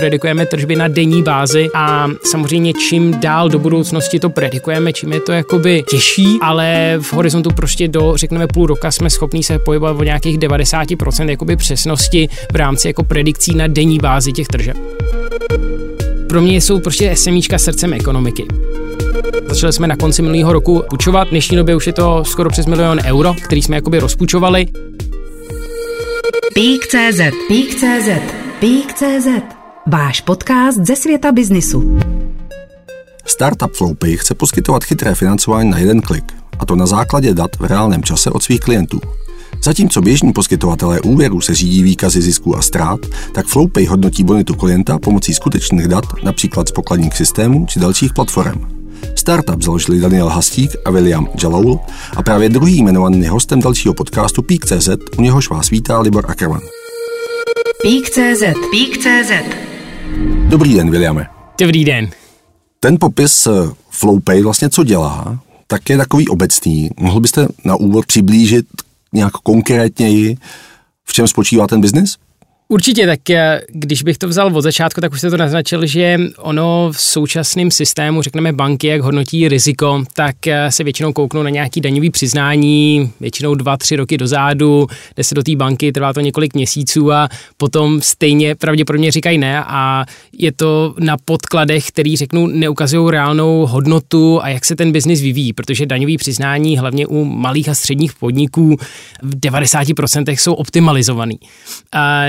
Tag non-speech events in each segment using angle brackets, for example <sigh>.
predikujeme tržby na denní bázi a samozřejmě čím dál do budoucnosti to predikujeme, čím je to jakoby těžší, ale v horizontu prostě do, řekneme, půl roka jsme schopní se pohybovat o nějakých 90% jakoby přesnosti v rámci jako predikcí na denní bázi těch tržeb. Pro mě jsou prostě SMIčka srdcem ekonomiky. Začali jsme na konci minulého roku půjčovat, v dnešní době už je to skoro přes milion euro, který jsme jakoby rozpůjčovali. Pík.cz Pík.cz Pík.cz Váš podcast ze světa biznisu. Startup Flowpay chce poskytovat chytré financování na jeden klik, a to na základě dat v reálném čase od svých klientů. Zatímco běžní poskytovatelé úvěru se řídí výkazy zisků a ztrát, tak Flowpay hodnotí bonitu klienta pomocí skutečných dat, například z pokladních systémů či dalších platform. Startup založili Daniel Hastík a William Jaloul a právě druhý jmenovaný hostem dalšího podcastu Peak.cz, u něhož vás vítá Libor Ackerman. Pík.cz Pík.cz Dobrý den, Williame. Dobrý den. Ten popis eh, Flowpay vlastně co dělá, tak je takový obecný. Mohl byste na úvod přiblížit nějak konkrétněji, v čem spočívá ten biznis? Určitě, tak eh, když bych to vzal od začátku, tak už jste to naznačil, že ono v současném systému, řekneme banky, jak hodnotí riziko, tak eh, se většinou kouknou na nějaký daňový přiznání, většinou dva, tři roky dozadu, jde se do té banky, trvá to několik měsíců a potom stejně pravděpodobně říkají ne a je to na podkladech, který řeknu neukazují reálnou hodnotu a jak se ten biznis vyvíjí, protože daňový přiznání hlavně u malých a středních podniků v 90% jsou optimalizovaný.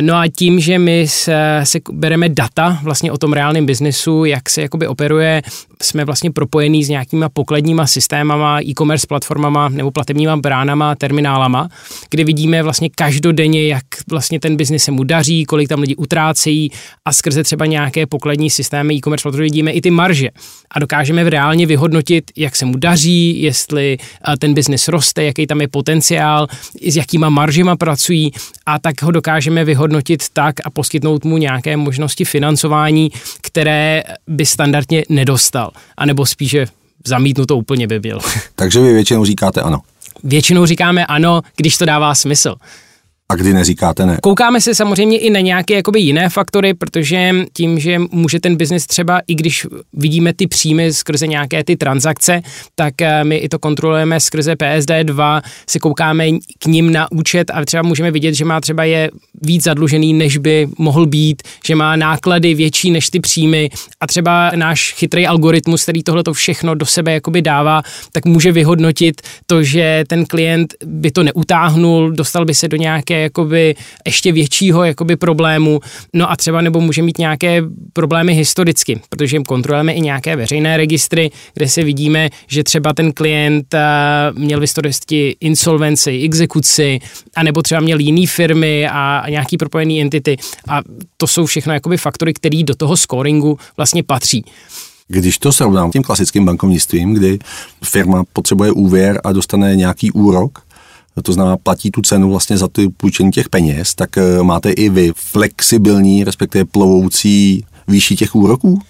No a tím, že my se, se bereme data vlastně o tom reálném biznesu, jak se jakoby operuje, jsme vlastně propojení s nějakýma pokladníma systémama, e-commerce platformama nebo platebníma bránama, terminálama, kde vidíme vlastně každodenně, jak vlastně ten biznis se mu daří, kolik tam lidi utrácejí a skrze třeba nějaké pokladní systémy e-commerce platformy vidíme i ty marže. A dokážeme reálně vyhodnotit, jak se mu daří, jestli ten biznis roste, jaký tam je potenciál, s jakýma maržima pracují a tak ho dokážeme vyhodnotit tak a poskytnout mu nějaké možnosti financování, které by standardně nedostal. A nebo spíše zamítnuto úplně by byl. Takže vy většinou říkáte ano. Většinou říkáme ano, když to dává smysl. A kdy neříkáte ne? Koukáme se samozřejmě i na nějaké jakoby jiné faktory, protože tím, že může ten biznis třeba, i když vidíme ty příjmy skrze nějaké ty transakce, tak eh, my i to kontrolujeme skrze PSD2, si koukáme k ním na účet a třeba můžeme vidět, že má třeba je víc zadlužený, než by mohl být, že má náklady větší než ty příjmy a třeba náš chytrý algoritmus, který tohle to všechno do sebe jakoby dává, tak může vyhodnotit to, že ten klient by to neutáhnul, dostal by se do nějaké jakoby ještě většího jakoby problému, no a třeba nebo může mít nějaké problémy historicky, protože kontrolujeme i nějaké veřejné registry, kde se vidíme, že třeba ten klient eh, měl v historicky insolvenci, exekuci, anebo třeba měl jiný firmy a nějaký propojený entity a to jsou všechno jakoby faktory, které do toho scoringu vlastně patří. Když to srovnám s tím klasickým bankovnictvím, kdy firma potřebuje úvěr a dostane nějaký úrok, to znamená platí tu cenu vlastně za ty půjčení těch peněz, tak eh, máte i vy flexibilní, respektive plovoucí výši těch úroků?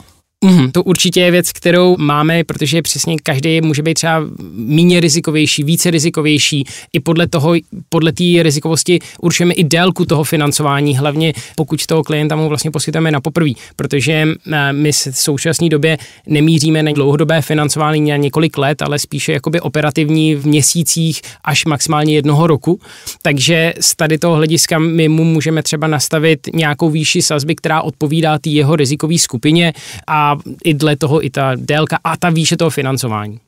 Mm, to určitě je věc, kterou máme, protože přesně každý může být třeba méně rizikovější, více rizikovější. I podle toho, podle té rizikovosti určujeme i délku toho financování, hlavně pokud toho klienta mu vlastně poskytujeme na poprvé, protože eh, my v současné době nemíříme na dlouhodobé financování na několik let, ale spíše jakoby operativní v měsících až maximálně jednoho roku. Takže z tady toho hlediska my mu můžeme třeba nastavit nějakou výši sazby, která odpovídá té jeho rizikové skupině a i dle toho i ta délka a ta výše toho financování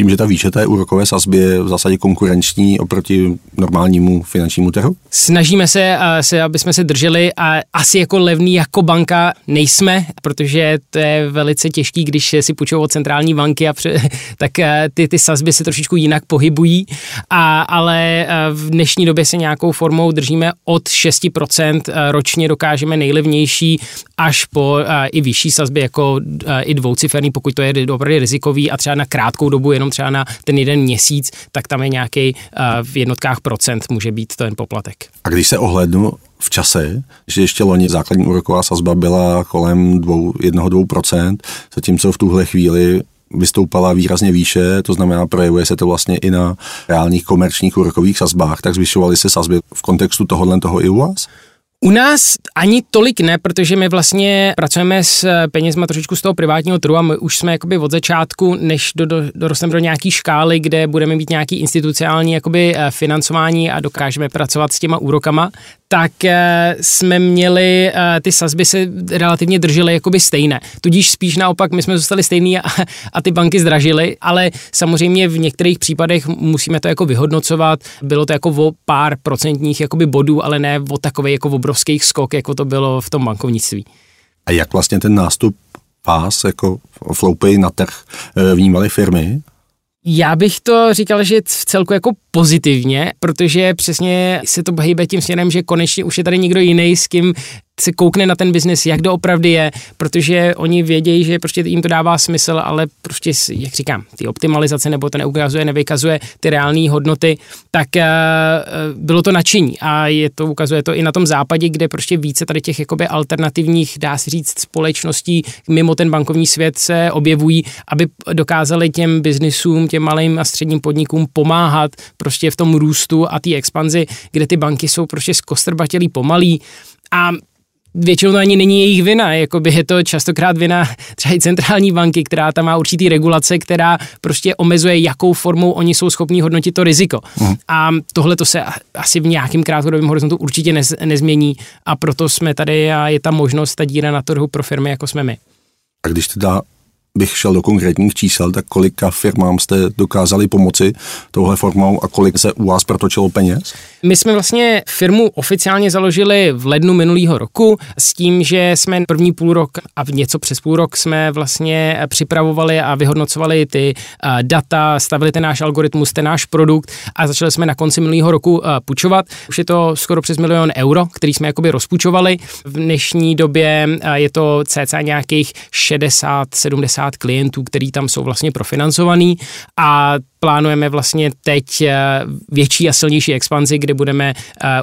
tím, že ta výše té úrokové sazby je v zásadě konkurenční oproti normálnímu finančnímu trhu? Snažíme se, se, aby jsme se drželi a asi jako levný jako banka nejsme, protože to je velice těžký, když si půjčují od centrální banky, a pře, <laughs> tak ty, ty sazby se trošičku jinak pohybují, a, ale v dnešní době se nějakou formou držíme od 6% ročně dokážeme nejlevnější až po i vyšší sazby, jako i dvouciferný, pokud to je opravdu rizikový a třeba na krátkou dobu jenom třeba na ten jeden měsíc, tak tam je nějaký uh, v jednotkách procent může být ten poplatek. A když se ohlednu v čase, že ještě loni základní úroková sazba byla kolem 1-2%, zatímco v tuhle chvíli vystoupala výrazně výše, to znamená, projevuje se to vlastně i na reálných komerčních úrokových sazbách, tak zvyšovaly se sazby v kontextu tohohle toho i u vás? U nás ani tolik ne, protože my vlastně pracujeme s penězma trošičku z toho privátního trhu a my už jsme jakoby od začátku, než do, do, dorosteme do nějaký škály, kde budeme mít nějaký institucionální jakoby eh, financování a dokážeme pracovat s těma úrokama, tak eh, jsme měli, eh, ty sazby se relativně držely jakoby stejné. Tudíž spíš naopak my jsme zůstali stejný a, a ty banky zdražily, ale samozřejmě v některých případech musíme to jako vyhodnocovat. Bylo to jako o pár procentních jakoby bodů, ale ne o takový jako obrovských skok, jako to bylo v tom bankovnictví. A jak vlastně ten nástup vás jako Flowpay na trh eh, vnímali firmy? Já bych to říkal, že v celku jako pozitivně, protože přesně se to hýbe tím směrem, že konečně už je tady někdo jiný, s kým se koukne na ten biznis, jak doopravdy je, protože oni vědějí, že prostě jim to dává smysl, ale prostě, jak říkám, ty optimalizace nebo to neukazuje, nevykazuje ty reální hodnoty, tak uh, bylo to nadšení. A je to, ukazuje to i na tom západě, kde prostě více tady těch jakoby alternativních, dá se říct, společností mimo ten bankovní svět se objevují, aby dokázali těm biznisům, těm malým a středním podnikům pomáhat prostě v tom růstu a té expanzi, kde ty banky jsou prostě zkostrbatělý pomalý a většinou to ani není jejich vina, jakoby je to častokrát vina třeba i centrální banky, která tam má určitý regulace, která prostě omezuje, jakou formou oni jsou schopní hodnotit to riziko. Uh-huh. A tohle to se asi v nějakém krátkodobém horizontu určitě nez, nezmění a proto jsme tady a je ta možnost, ta díra na trhu pro firmy, jako jsme my. A když teda bych šel do konkrétních čísel, tak kolika firmám jste dokázali pomoci touhle formou a kolik se u vás protočilo peněz? My jsme vlastně firmu oficiálně založili v lednu minulého roku s tím, že jsme první půl rok a něco přes půl rok jsme vlastně připravovali a vyhodnocovali ty data, stavili ten náš algoritmus, ten náš produkt a začali jsme na konci minulého roku půjčovat. Už je to skoro přes milion euro, který jsme jakoby rozpůjčovali. V dnešní době je to cca nějakých 60-70 klientů, který tam jsou vlastně profinancovaný a plánujeme vlastně teď eh, větší a silnější expanzi, kde budeme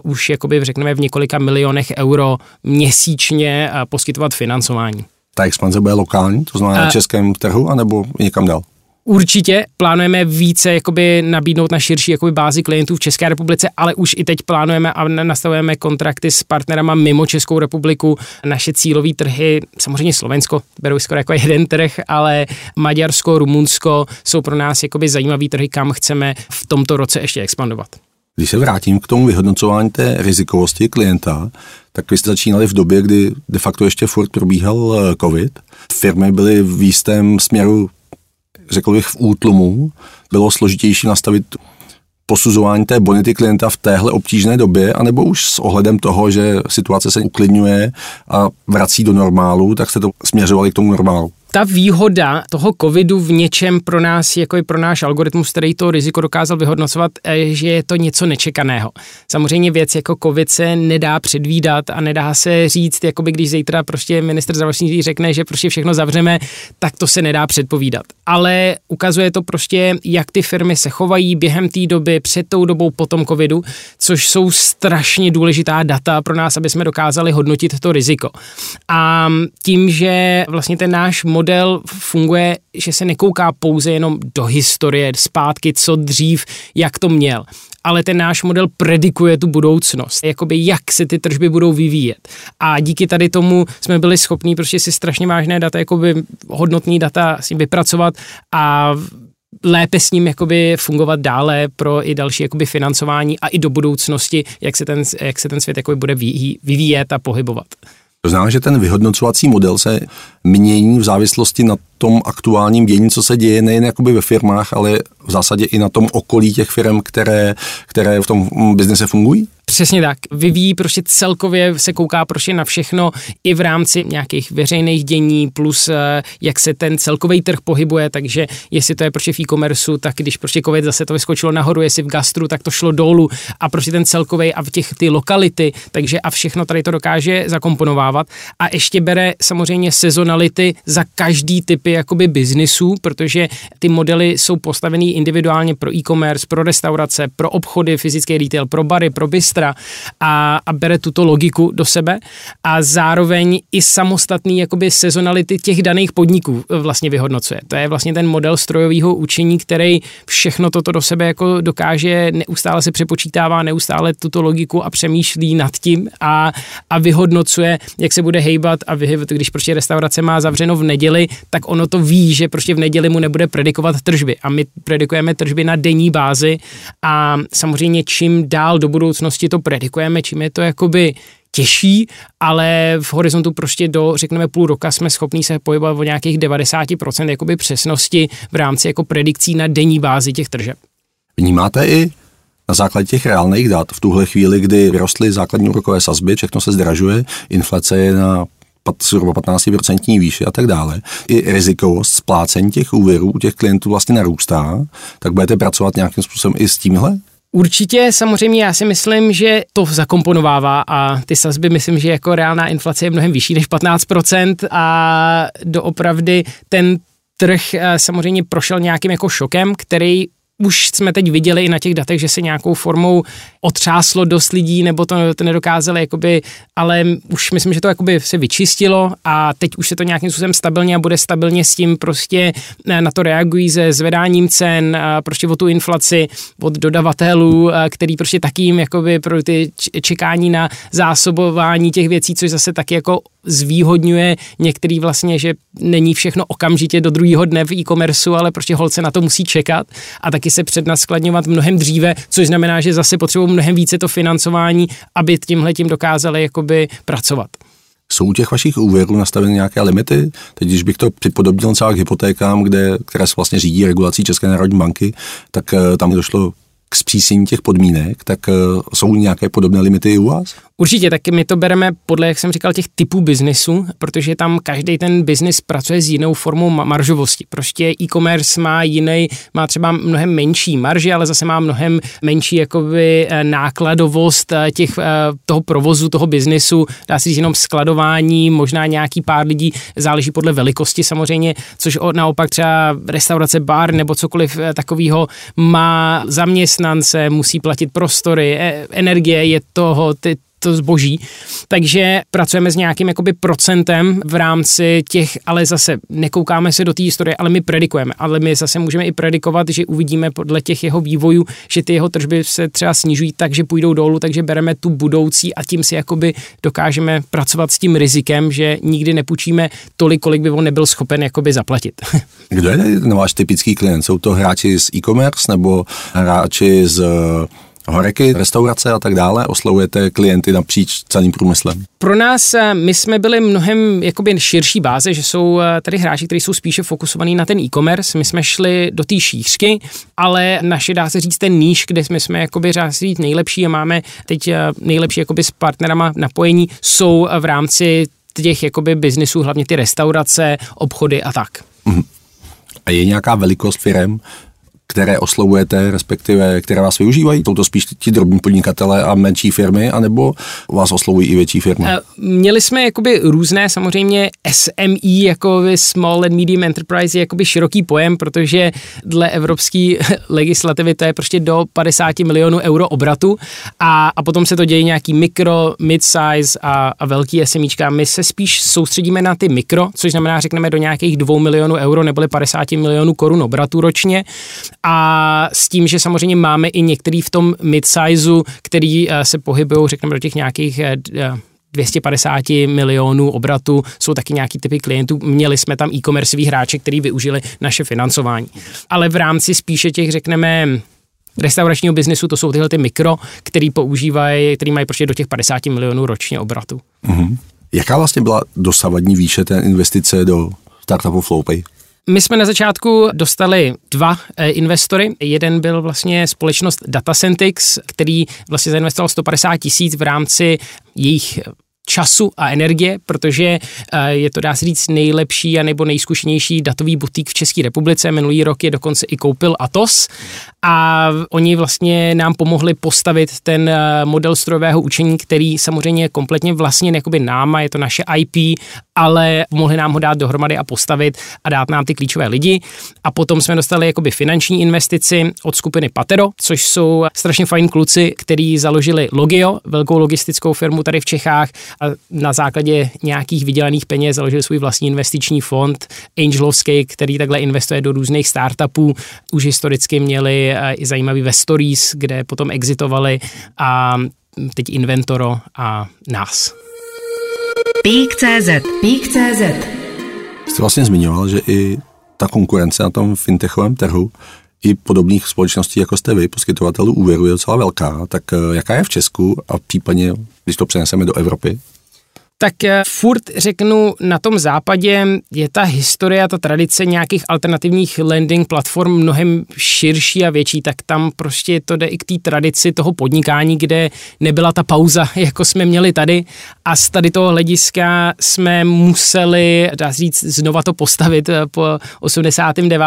uh, už jakoby řekneme v několika milionech euro měsíčně uh, poskytovat financování. Ta expanze bude lokální, to znamená na českém trhu, anebo někam dál? Určitě plánujeme více jakoby nabídnout na širší jakoby bázi klientů v České republice, ale už i teď plánujeme a nastavujeme kontrakty s partnerama mimo Českou republiku. Naše cílové trhy, samozřejmě Slovensko, beru skoro jako jeden trh, ale Maďarsko, Rumunsko jsou pro nás jakoby zajímavý trhy, kam chceme v tomto roce ještě expandovat. Když se vrátím k tomu vyhodnocování té rizikovosti klienta, tak vy jste začínali v době, kdy de facto ještě furt probíhal eh, COVID. Firmy byly v jistém směru řekl bych, v útlumu. Bylo složitější nastavit posuzování té bonity klienta v téhle obtížné době, anebo už s ohledem toho, že situace se uklidňuje a vrací do normálu, tak jste to směřovali k tomu normálu? Ta výhoda toho covidu v něčem pro nás, jako i pro náš algoritmus, který to riziko dokázal vyhodnocovat, že je to něco nečekaného. Samozřejmě věc jako covid se nedá předvídat a nedá se říct, jako by když zítra prostě minister zdravotnictví řekne, že prostě všechno zavřeme, tak to se nedá předpovídat. Ale ukazuje to prostě, jak ty firmy se chovají během té doby, před tou dobou, po tom covidu, což jsou strašně důležitá data pro nás, aby jsme dokázali hodnotit to riziko. A tím, že vlastně ten náš model funguje, že se nekouká pouze jenom do historie, zpátky, co dřív, jak to měl, ale ten náš model predikuje tu budoucnost, jakoby jak se ty tržby budou vyvíjet. A díky tady tomu jsme byli schopni prostě si strašně vážné data, jakoby hodnotní data si vypracovat a lépe s ním jakoby fungovat dále pro i další jakoby financování a i do budoucnosti, jak se ten, jak se ten svět jakoby bude vyvíjet a pohybovat. To znamená, že ten vyhodnocovací model se mění v závislosti na tom aktuálním dění, co se děje nejen jakoby ve firmách, ale v zásadě i na tom okolí těch firm, které, které v tom biznise fungují? Přesně tak. Vyvíjí prostě celkově, se kouká prostě na všechno i v rámci nějakých veřejných dění, plus eh, jak se ten celkový trh pohybuje, takže jestli to je prostě v e-commerce, tak když prostě covid zase to vyskočilo nahoru, jestli v gastru, tak to šlo dolů. A prostě ten celkový a v těch ty lokality, takže a všechno tady to dokáže zakomponovávat. A ještě bere samozřejmě sezonality za každý typy jakoby biznisů, protože ty modely jsou postavený individuálně pro e-commerce, pro restaurace, pro obchody, fyzický retail, pro bary, pro bystra, extra a, a bere tuto logiku do sebe a zároveň i samostatný jakoby sezonality těch daných podniků vlastně vyhodnocuje. To je vlastně ten model strojového učení, který všechno toto do sebe jako dokáže, neustále se přepočítává, neustále tuto logiku a přemýšlí nad tím a, a vyhodnocuje, jak se bude hejbat a vyhýbat, když prostě restaurace má zavřeno v neděli, tak ono to ví, že prostě v neděli mu nebude predikovat tržby a my predikujeme tržby na denní bázi a samozřejmě čím dál do budoucnosti to predikujeme, čím je to jakoby těžší, ale v horizontu prostě do, řekneme, půl roka jsme schopni se pohybovat o nějakých 90% jakoby přesnosti v rámci jako predikcí na denní bázi těch tržeb. Vnímáte i na základě těch reálných dat v tuhle chvíli, kdy vyrostly základní úrokové sazby, všechno se zdražuje, inflace je na zhruba 15% výše a tak dále, i rizikovost splácení těch úvěrů u těch klientů vlastně narůstá, tak budete pracovat nějakým způsobem i s tímhle? Určitě, samozřejmě já si myslím, že to zakomponovává a ty sazby myslím, že jako reálná inflace je mnohem vyšší než 15% a doopravdy ten trh eh, samozřejmě prošel nějakým jako šokem, který už jsme teď viděli i na těch datech, že se nějakou formou otřáslo dost lidí, nebo to, to nedokázali, jakoby, ale už myslím, že to jakoby se vyčistilo a teď už se to nějakým způsobem stabilně a bude stabilně s tím prostě eh, na to reagují se zvedáním cen, prostě o tu inflaci od dodavatelů, který prostě taky jim jakoby pro ty čekání na zásobování těch věcí, což zase taky jako zvýhodňuje některý vlastně, že není všechno okamžitě do druhého dne v e-commerceu, ale prostě holce na to musí čekat a taky se přednaskladňovat mnohem dříve, což znamená, že zase potřebují mnohem více to financování, aby tímhle tím dokázali jakoby pracovat. Jsou u těch vašich úvěrů nastaveny nějaké limity? Teď, když bych to připodobnil třeba k hypotékám, kde, které se vlastně řídí regulací České národní banky, tak eh, tam došlo k zpřísnění těch podmínek, tak eh, jsou nějaké podobné limity i u vás? Určitě, tak my to bereme podle, jak jsem říkal, těch typů biznesu, protože tam každý ten biznis pracuje s jinou formou maržovosti. Prostě e-commerce má jiný, má třeba mnohem menší marži, ale zase má mnohem menší jakoby eh, nákladovost eh, těch, toho provozu, toho biznesu, dá se říct jenom skladování, možná nějaký pár lidí, záleží podle velikosti samozřejmě, což naopak třeba restaurace, bar nebo cokoliv takového má zaměstnance, musí platit prostory, e, energie je toho, ty, to zboží. Takže pracujeme s nějakým jakoby procentem v rámci těch, ale zase nekoukáme se do té historie, ale my predikujeme. Ale my zase můžeme i predikovat, že uvidíme podle těch jeho vývojů, že ty jeho tržby se třeba snižují tak, že půjdou dolů, takže bereme tu budoucí a tím si jakoby dokážeme pracovat s tím rizikem, že nikdy nepůjčíme tolik, kolik by on nebyl schopen jakoby zaplatit. <laughs> Kdo je ten váš typický klient? Jsou to hráči z e-commerce nebo hráči z horeky, restaurace a tak dále, oslovujete klienty napříč celým průmyslem? Pro nás, eh, my jsme byli mnohem jakoby širší báze, že jsou eh, tady hráči, kteří jsou spíše fokusovaní na ten e-commerce. My jsme šli do té šířky, ale naše, dá se říct, ten níž, kde jsme, jsme jakoby říct nejlepší a máme teď eh, nejlepší jakoby s partnerama napojení, jsou v rámci těch jakoby biznisů, hlavně ty restaurace, obchody a tak. Mhm. A je nějaká velikost firm, které oslovujete, respektive které vás využívají? Jsou to spíš ti drobní podnikatele a menší firmy, anebo vás oslovují i větší firmy? Eh, měli jsme jakoby různé, samozřejmě SME, jako Small and Medium Enterprise, je jakoby široký pojem, protože dle evropské <laughs> legislativy to je prostě do 50 milionů euro obratu a, a potom se to děje nějaký mikro, mid-size a, a velký SMEčka. My se spíš soustředíme na ty mikro, což znamená, řekneme, do nějakých 2 milionů euro neboli 50 milionů korun obratu ročně a s tím, že samozřejmě máme i některý v tom mid-sizeu, který eh, se pohybují, řekněme, do těch nějakých 250 eh, milionů obratu, jsou taky nějaký typy klientů. Měli jsme tam e-commerce hráče, který využili naše financování. Ale v rámci spíše těch, řekneme, restauračního biznesu, to jsou tyhle ty mikro, který používají, který mají prostě do těch 50 milionů ročně obratu. Mm-hmm. Jaká vlastně byla dosavadní výše té investice do startupu Flowpay? My jsme na začátku dostali dva eh, investory. Jeden byl vlastně společnost Datacentix, který vlastně zainvestoval 150 tisíc v rámci jejich času a energie, protože eh, je to, dá se říct, nejlepší a nebo nejzkušenější datový butík v České republice. Minulý rok je dokonce i koupil Atos a oni vlastně nám pomohli postavit ten eh, model strojového učení, který samozřejmě je kompletně vlastně jakoby náma, je to naše IP, ale mohli nám ho dát dohromady a postavit a dát nám ty klíčové lidi. A potom jsme dostali jakoby finanční investici od skupiny Patero, což jsou strašně fajn kluci, kteří založili Logio, velkou logistickou firmu tady v Čechách a na základě nějakých vydělaných peněz založili svůj vlastní investiční fond Angelovský, který takhle investuje do různých startupů. Už historicky měli eh, i zajímavý ve Stories, kde potom exitovali a teď Inventoro a nás. Pík.cz Pík.cz Jste vlastně zmiňoval, že i ta konkurence na tom fintechovém trhu i podobných společností, jako jste vy, poskytovatelů úvěru, je docela velká. Tak eh, jaká je v Česku a případně, když to přeneseme do Evropy? Tak eh, furt řeknu, na tom západě je ta historie, ta tradice nějakých alternativních landing platform mnohem širší a větší, tak tam prostě to jde i k té tradici toho podnikání, kde nebyla ta pauza, <laughs> jako jsme měli tady a z tady toho hlediska jsme museli, dá říct, znova to postavit eh, po 89.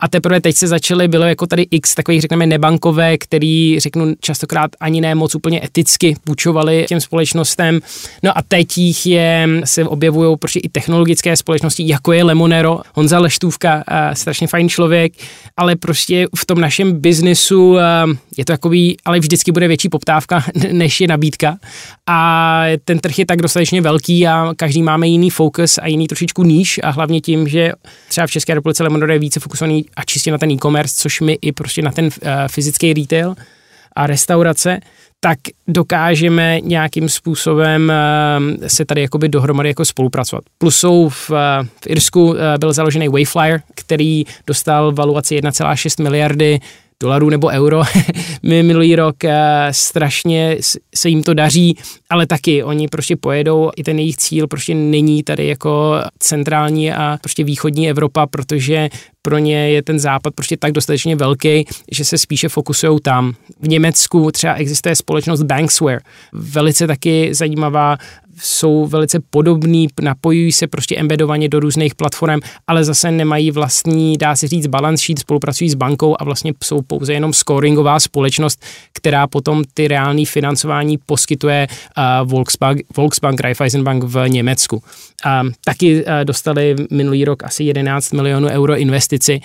A teprve teď se začaly, bylo jako tady x takových, řekneme, nebankové, který, řeknu, častokrát ani ne moc úplně eticky půjčovali těm společnostem. No a teď jich je, se objevují prostě i technologické společnosti, jako je Lemonero, Honza Leštůvka, strašně fajn člověk, ale prostě v tom našem biznesu je to takový, ale vždycky bude větší poptávka, než je nabídka. A ten trh je tak dostatečně velký a každý máme jiný fokus a jiný trošičku níž a hlavně tím, že třeba v České republice Lemonero je více fokusovaný a čistě na ten e-commerce, což my i prostě na ten fyzický retail a restaurace, tak dokážeme nějakým způsobem eh, se tady jakoby dohromady jako spolupracovat. Plus jsou v, eh, v Irsku eh, byl založený Wayflyer, který dostal valuaci 1,6 miliardy dolarů nebo euro. <laughs> Minulý rok strašně se jim to daří, ale taky oni prostě pojedou, i ten jejich cíl prostě není tady jako centrální a prostě východní Evropa, protože pro ně je ten západ prostě tak dostatečně velký, že se spíše fokusují tam. V Německu třeba existuje společnost Banksware, velice taky zajímavá, jsou velice podobný, napojují se prostě embedovaně do různých platform, ale zase nemají vlastní, dá se říct, balance sheet, spolupracují s bankou a vlastně jsou pouze jenom scoringová společnost, která potom ty reální financování poskytuje uh, Volksbank, Volksbank Raiffeisenbank v Německu. A taky uh, dostali minulý rok asi 11 milionů euro investici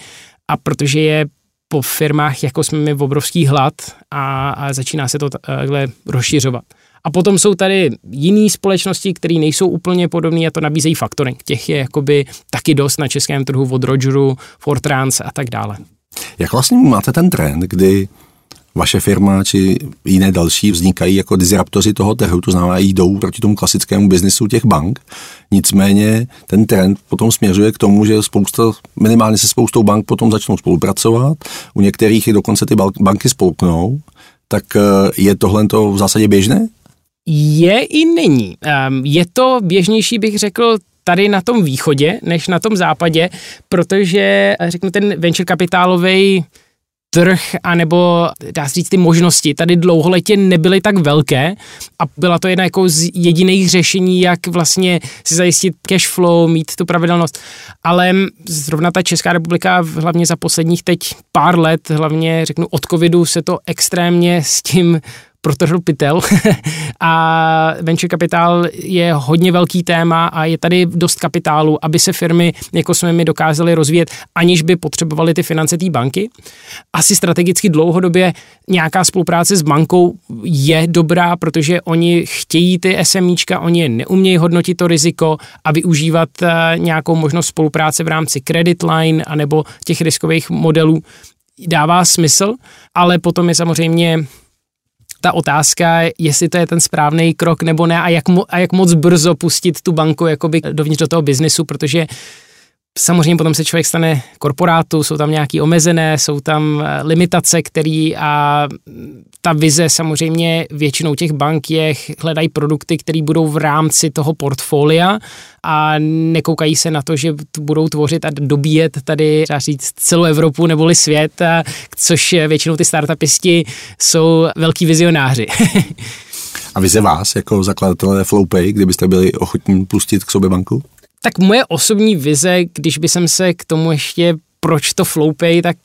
a protože je po firmách, jako jsme my, obrovský hlad a, a začíná se to takhle rozšiřovat. A potom jsou tady jiné společnosti, které nejsou úplně podobné a to nabízejí faktoring. Těch je jakoby taky dost na českém trhu od Rogeru, Fortrans a tak dále. Jak vlastně máte ten trend, kdy vaše firma či jiné další vznikají jako disruptoři toho trhu, to znamená jdou proti tomu klasickému biznisu těch bank. Nicméně ten trend potom směřuje k tomu, že spousta, minimálně se spoustou bank potom začnou spolupracovat, u některých i dokonce ty banky spolknou, tak eh, je tohle to v zásadě běžné? Je i není. Ehm, je to běžnější, bych řekl, tady na tom východě, než na tom západě, protože, řeknu, ten venture kapitálový trh, anebo dá se říct ty možnosti tady dlouholetě nebyly tak velké a byla to jedna jako z jediných řešení, jak vlastně si zajistit cash flow, mít tu pravidelnost. Ale zrovna ta Česká republika hlavně za posledních teď pár let, hlavně řeknu od covidu se to extrémně s tím protrhl pytel <laughs> a venture kapitál je hodně velký téma a je tady dost kapitálu, aby se firmy, jako jsme my, dokázaly rozvíjet, aniž by potřebovaly ty finance té banky. Asi strategicky dlouhodobě nějaká spolupráce s bankou je dobrá, protože oni chtějí ty SMíčka, oni neumějí hodnotit to riziko a využívat eh, nějakou možnost spolupráce v rámci credit line anebo těch riskových modelů dává smysl, ale potom je samozřejmě ta otázka, jestli to je ten správný krok nebo ne a jak, mo, a jak moc brzo pustit tu banku jakoby dovnitř do toho biznesu, protože Samozřejmě potom se člověk stane korporátu, jsou tam nějaké omezené, jsou tam eh, limitace, který a ta vize samozřejmě většinou těch bank je, hledají produkty, které budou v rámci toho portfolia a nekoukají se na to, že budou tvořit a dobíjet tady, třeba říct, celou Evropu neboli svět, což většinou ty startupisti jsou velký vizionáři. <laughs> a vize vás jako zakladatele Flowpay, kdybyste byli ochotní pustit k sobě banku? Tak moje osobní vize, když by jsem se k tomu ještě, proč to Flowpay, tak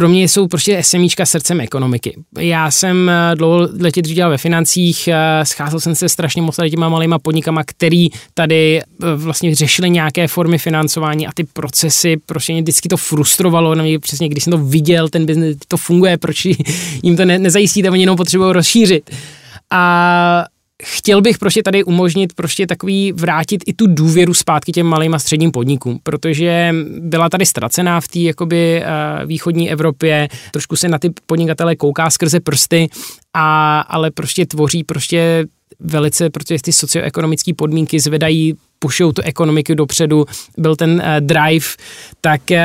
pro mě jsou prostě SMIčka srdcem ekonomiky. Já jsem eh, dlouho letě dělal ve financích, eh, scházel jsem se strašně moc těma malýma podnikama, který tady eh, vlastně řešili nějaké formy financování a ty procesy, prostě mě vždycky to frustrovalo, na mě přesně, když jsem to viděl, ten biznes, to funguje, proč <laughs> jim to ne, nezajistíte, oni jenom potřebují rozšířit. A chtěl bych prostě tady umožnit prostě takový vrátit i tu důvěru zpátky těm malým a středním podnikům, protože byla tady ztracená v té jakoby uh, východní Evropě, trošku se na ty podnikatele kouká skrze prsty, a, ale prostě tvoří prostě velice, protože ty socioekonomické podmínky zvedají, pušou tu ekonomiku dopředu, byl ten uh, drive, tak uh,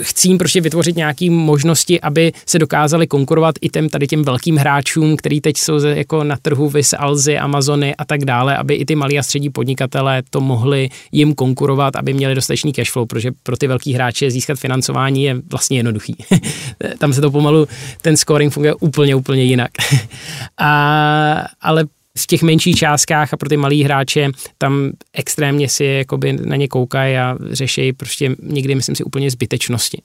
chci jim prostě vytvořit nějaké možnosti, aby se dokázali konkurovat i těm tady těm velkým hráčům, který teď jsou jako na trhu Vys, Alzy, Amazony a tak dále, aby i ty malí a střední podnikatelé to mohli jim konkurovat, aby měli dostatečný cashflow, protože pro ty velký hráče získat financování je vlastně jednoduchý. <laughs> Tam se to pomalu, ten scoring funguje úplně, úplně jinak. <laughs> a, ale v těch menších částkách a pro ty malý hráče tam extrémně si jakoby na ně koukají a řeší prostě někdy, myslím si, úplně zbytečnosti.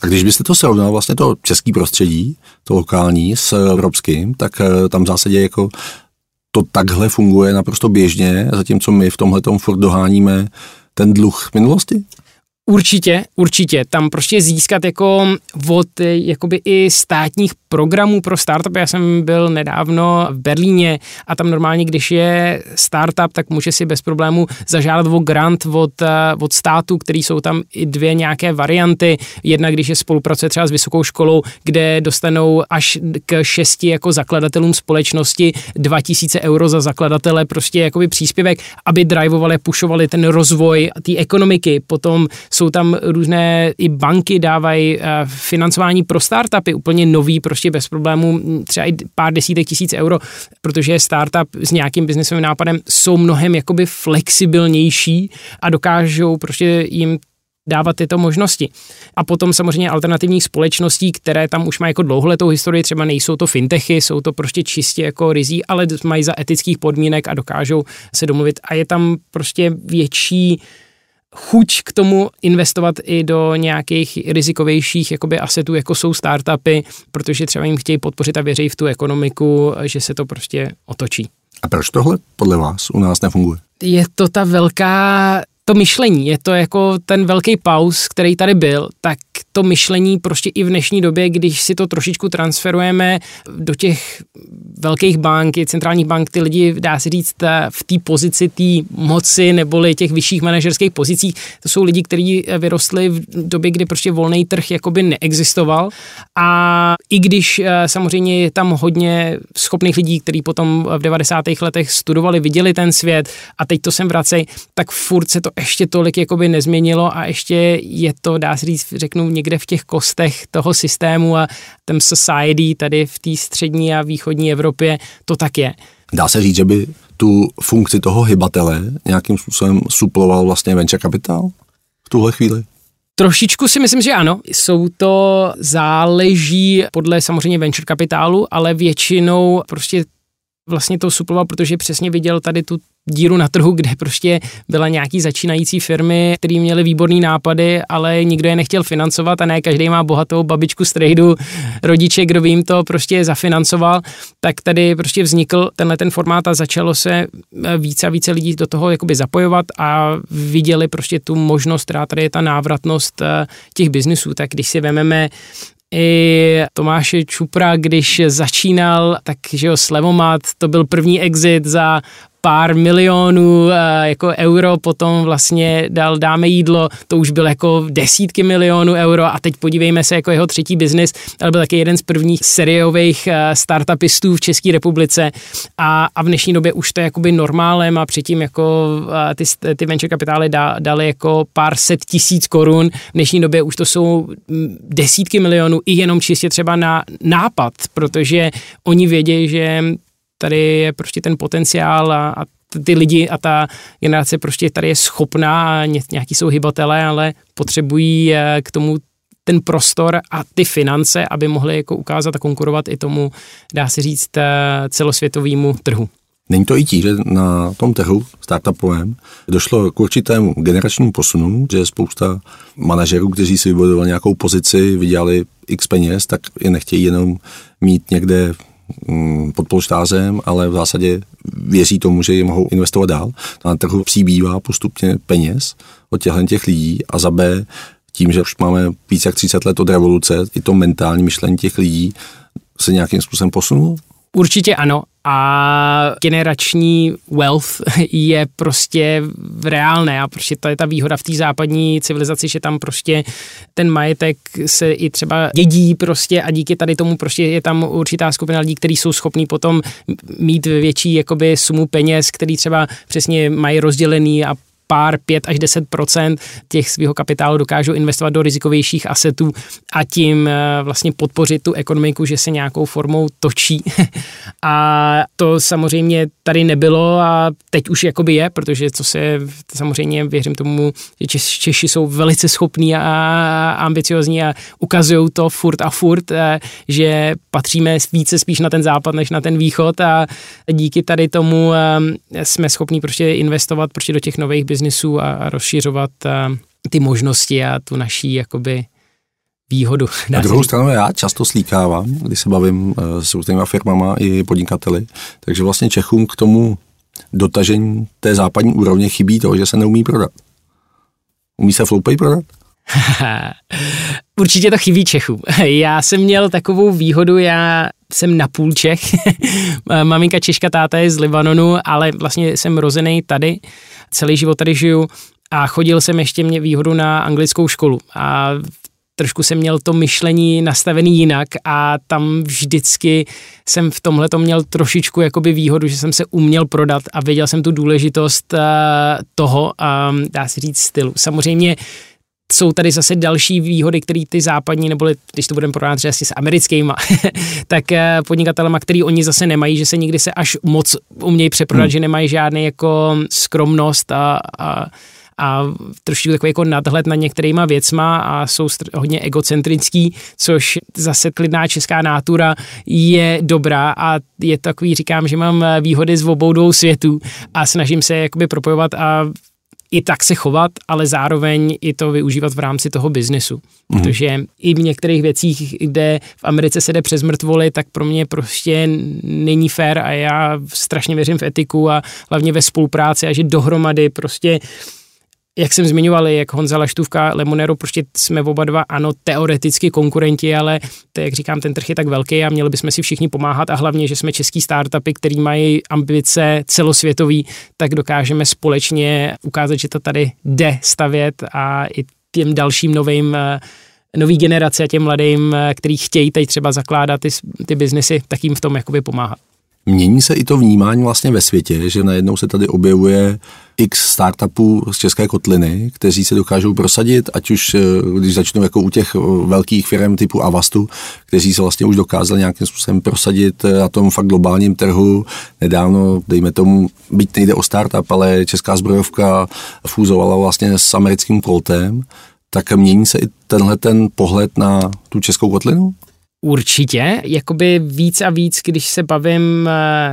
A když byste to srovnal vlastně to český prostředí, to lokální s evropským, tak eh, tam v zásadě jako to takhle funguje naprosto běžně, zatímco my v tomhle furt doháníme ten dluh minulosti? Určitě, určitě. Tam prostě získat jako od jakoby i státních programů pro startupy. Já jsem byl nedávno v Berlíně a tam normálně, když je startup, tak může si bez problému zažádat o grant od, eh, od státu, který jsou tam i dvě nějaké varianty. Jedna, když je spolupracuje třeba s vysokou školou, kde dostanou až k šesti jako zakladatelům společnosti 2000 euro za zakladatele, prostě jakoby příspěvek, aby drivovali, pušovali ten rozvoj té ekonomiky. Potom jsou tam různé i banky dávají eh, financování pro startupy, úplně nový, prostě bez problémů, třeba i pár desítek tisíc euro, protože startup s nějakým biznesovým nápadem, jsou mnohem jakoby flexibilnější a dokážou prostě jim dávat tyto možnosti. A potom samozřejmě alternativních společností, které tam už mají jako dlouholetou historii, třeba nejsou to fintechy, jsou to prostě čistě jako rizí, ale mají za etických podmínek a dokážou se domluvit a je tam prostě větší chuť k tomu investovat i do nějakých rizikovějších jakoby asetů, jako jsou startupy, protože třeba jim chtějí podpořit a věří v tu ekonomiku, že se to prostě otočí. A proč tohle podle vás u nás nefunguje? Je to ta velká to myšlení, je to jako ten velký paus, který tady byl, tak to myšlení prostě i v dnešní době, když si to trošičku transferujeme do těch velkých bank, centrálních bank, ty lidi, dá se říct, v té pozici té moci neboli těch vyšších manažerských pozicích, to jsou lidi, kteří vyrostli v době, kdy prostě volný trh jakoby neexistoval a i když eh, samozřejmě je tam hodně schopných lidí, kteří potom v 90. letech studovali, viděli ten svět a teď to sem vracejí, tak furt se to ještě tolik jakoby nezměnilo a ještě je to, dá se říct, řeknu někde v těch kostech toho systému a ten society tady v té střední a východní Evropě to tak je. Dá se říct, že by tu funkci toho hybatele nějakým způsobem suploval vlastně venture capital v tuhle chvíli? Trošičku si myslím, že ano. Jsou to záleží podle samozřejmě venture kapitálu, ale většinou prostě vlastně to suploval, protože přesně viděl tady tu díru na trhu, kde prostě byla nějaký začínající firmy, které měly výborné nápady, ale nikdo je nechtěl financovat a ne každý má bohatou babičku z tradu, rodiče, kdo by jim to prostě zafinancoval, tak tady prostě vznikl tenhle ten formát a začalo se eh, více a více lidí do toho jakoby zapojovat a viděli prostě tu možnost, která tady je ta návratnost eh, těch biznisů. Tak když si vememe i Tomáše Čupra, když začínal, tak že jo, Slevomat, to byl první exit za pár milionů eh, jako euro, potom vlastně dal dáme jídlo, to už byl jako desítky milionů euro a teď podívejme se jako jeho třetí biznis, ale byl taky jeden z prvních seriových eh, startupistů v České republice a, a v dnešní době už to je jakoby normálem a předtím jako eh, ty, ty venture kapitály da, dali jako pár set tisíc korun, v dnešní době už to jsou mm, desítky milionů i jenom čistě třeba na nápad, protože oni vědí, že tady je prostě ten potenciál a, a ty lidi a ta generace prostě tady je schopná, nějaký jsou hybatelé, ale potřebují eh, k tomu ten prostor a ty finance, aby mohli jako ukázat a konkurovat i tomu, dá se říct, eh, celosvětovému trhu. Není to i tím, že na tom trhu startupovém došlo k určitému generačnímu posunu, že spousta manažerů, kteří si vybudovali nějakou pozici, vydělali x peněz, tak je nechtějí jenom mít někde pod polštářem, ale v zásadě věří tomu, že je mohou investovat dál. Na trhu přibývá postupně peněz od těchto těch lidí a za B tím, že už máme více jak 30 let od revoluce, i to mentální myšlení těch lidí se nějakým způsobem posunulo? Určitě ano a generační wealth <laughs> je prostě reálné a prostě to je ta výhoda v té západní civilizaci, že tam prostě ten majetek se i třeba dědí prostě a díky tady tomu prostě je tam určitá skupina lidí, kteří jsou schopní potom mít větší jakoby sumu peněz, který třeba přesně mají rozdělený a pár, 5 až 10% těch svého kapitálu dokážou investovat do rizikovějších asetů a tím eh, vlastně podpořit tu ekonomiku, že se nějakou formou točí. <laughs> a to samozřejmě tady nebylo a teď už jakoby je, protože co se samozřejmě věřím tomu, že Češi jsou velice schopní a ambiciozní a ukazují to furt a furt, eh, že patříme více spíš na ten západ než na ten východ a díky tady tomu eh, jsme schopní prostě investovat prostě do těch nových biznisů a, a rozšiřovat a, ty možnosti a tu naší jakoby výhodu. <laughs> Na druhou stranu já často slíkávám, když se bavím eh, s různýma firmama i podnikateli, takže vlastně Čechům k tomu dotažení té západní úrovně chybí to, že se neumí prodat. Umí se Flowpay prodat? <laughs> Určitě to chybí Čechům. <laughs> Já jsem měl takovou výhodu, já jsem na půl Čech. <laughs> Maminka Češka, táta je z Libanonu, ale vlastně jsem rozený tady. Celý život tady žiju a chodil jsem ještě mě výhodu na anglickou školu a trošku jsem měl to myšlení nastavený jinak a tam vždycky jsem v tomhle to měl trošičku jakoby výhodu, že jsem se uměl prodat a věděl jsem tu důležitost uh, toho, um, dá se říct, stylu. Samozřejmě jsou tady zase další výhody, které ty západní, nebo když to budeme porovnat třeba s americkými, <laughs> tak eh, podnikatelema, který oni zase nemají, že se nikdy se až moc umějí přeprodat, hmm. že nemají žádný jako skromnost a, a a trošku takový jako nadhled na některýma věcma a jsou hodně egocentrický, což zase klidná česká nátura je dobrá a je takový, říkám, že mám výhody z obou dvou světů a snažím se jakoby propojovat a i tak se chovat, ale zároveň i to využívat v rámci toho biznesu. Mm. Protože i v některých věcích, kde v Americe se jde přes mrtvoly, tak pro mě prostě není fér a já strašně věřím v etiku a hlavně ve spolupráci a že dohromady prostě jak jsem zmiňoval, jak Honza Laštůvka, Lemonero, prostě jsme oba dva, ano, teoreticky konkurenti, ale to, jak říkám, ten trh je tak velký a měli bychom si všichni pomáhat a hlavně, že jsme český startupy, který mají ambice celosvětový, tak dokážeme společně ukázat, že to tady jde stavět a i těm dalším novým nový generace a těm mladým, který chtějí teď třeba zakládat ty, ty biznesy, tak jim v tom jakoby pomáhat. Mění se i to vnímání vlastně ve světě, že najednou se tady objevuje x startupů z České kotliny, kteří se dokážou prosadit, ať už eh, když začnou jako u těch eh, velkých firm typu Avastu, kteří se vlastně už dokázali nějakým způsobem prosadit eh, na tom fakt globálním trhu. Nedávno, dejme tomu, byť nejde o startup, ale česká zbrojovka fúzovala vlastně s americkým Coltem, tak mění se i tenhle ten pohled na tu českou kotlinu? Určitě, jakoby víc a víc, když se bavím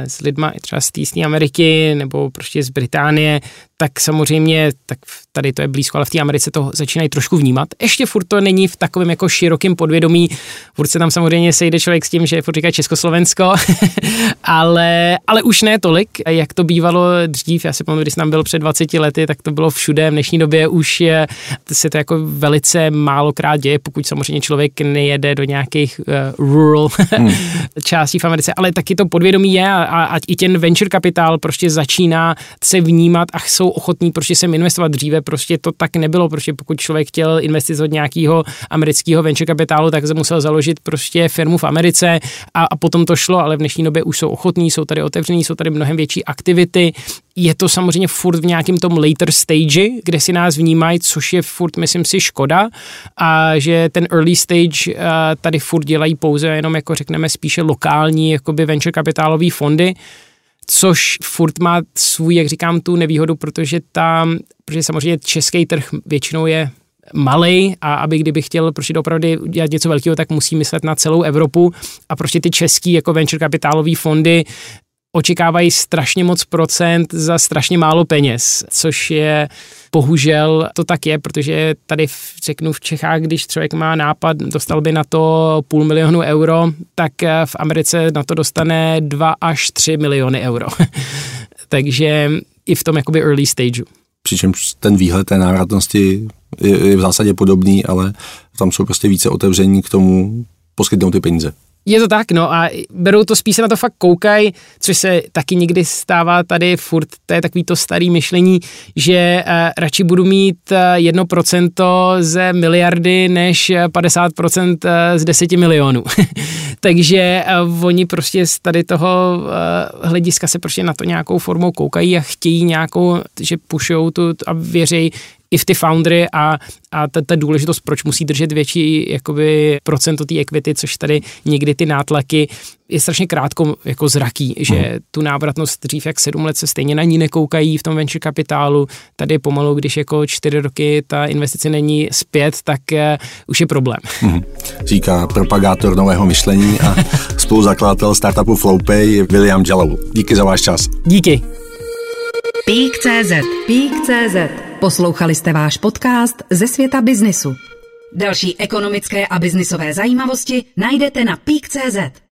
s lidma třeba z té Ameriky nebo prostě z Británie, tak samozřejmě, tak tady to je blízko, ale v té Americe to začínají trošku vnímat. Ještě furt to není v takovém jako širokém podvědomí, furt se tam samozřejmě sejde člověk s tím, že furt říká Československo, <laughs> ale, ale už ne tolik, jak to bývalo dřív. Já si pamatuju, když tam byl před 20 lety, tak to bylo všude. V dnešní době už je, se to jako velice málokrát děje, pokud samozřejmě člověk nejede do nějakých uh, rural hmm. <laughs> částí v Americe, ale taky to podvědomí je a, a, i ten venture kapitál prostě začíná se vnímat a jsou ochotní prostě sem investovat dříve, prostě to tak nebylo, protože pokud člověk chtěl investit od nějakého amerického venture kapitálu, tak se musel založit prostě firmu v Americe a, a potom to šlo, ale v dnešní době už jsou ochotní, jsou tady otevření, jsou tady mnohem větší aktivity, je to samozřejmě furt v nějakém tom later stage, kde si nás vnímají, což je furt, myslím si, škoda. A že ten early stage uh, tady furt dělají pouze jenom, jako řekneme, spíše lokální jakoby venture kapitálový fondy, což furt má svůj, jak říkám, tu nevýhodu, protože tam, protože samozřejmě český trh většinou je malý a aby kdyby chtěl prostě opravdu dělat něco velkého, tak musí myslet na celou Evropu. A prostě ty český jako venture kapitálové fondy očekávají strašně moc procent za strašně málo peněz, což je bohužel to tak je, protože tady v, řeknu v Čechách, když člověk má nápad, dostal by na to půl milionu euro, tak eh, v Americe na to dostane 2 až 3 miliony euro. <laughs> Takže i v tom jakoby early stage. Přičemž ten výhled té návratnosti je, je v zásadě podobný, ale tam jsou prostě více otevření k tomu poskytnout ty peníze. Je to tak, no a berou to spíš se na to fakt koukají, což se taky někdy stává tady furt, to je takový to starý myšlení, že uh, radši budu mít uh, 1% ze miliardy než 50% uh, z 10 milionů. <laughs> Takže uh, oni prostě z tady toho uh, hlediska se prostě na to nějakou formou koukají a chtějí nějakou, že pušou tu a věří, i v ty foundry a, a ta, ta důležitost, proč musí držet větší jakoby procento té equity, což tady někdy ty nátlaky je strašně krátko jako zraký, že hmm. tu návratnost dřív jak sedm let se stejně na ní nekoukají v tom venture kapitálu, tady pomalu, když jako čtyři roky ta investice není zpět, tak uh, už je problém. Hmm. Říká propagátor nového myšlení a <laughs> spoluzakladatel startupu Flowpay William Jallow. Díky za váš čas. Díky. Pík.cz Pík.cz Poslouchali jste váš podcast ze světa biznisu. Další ekonomické a biznisové zajímavosti najdete na Pík.cz.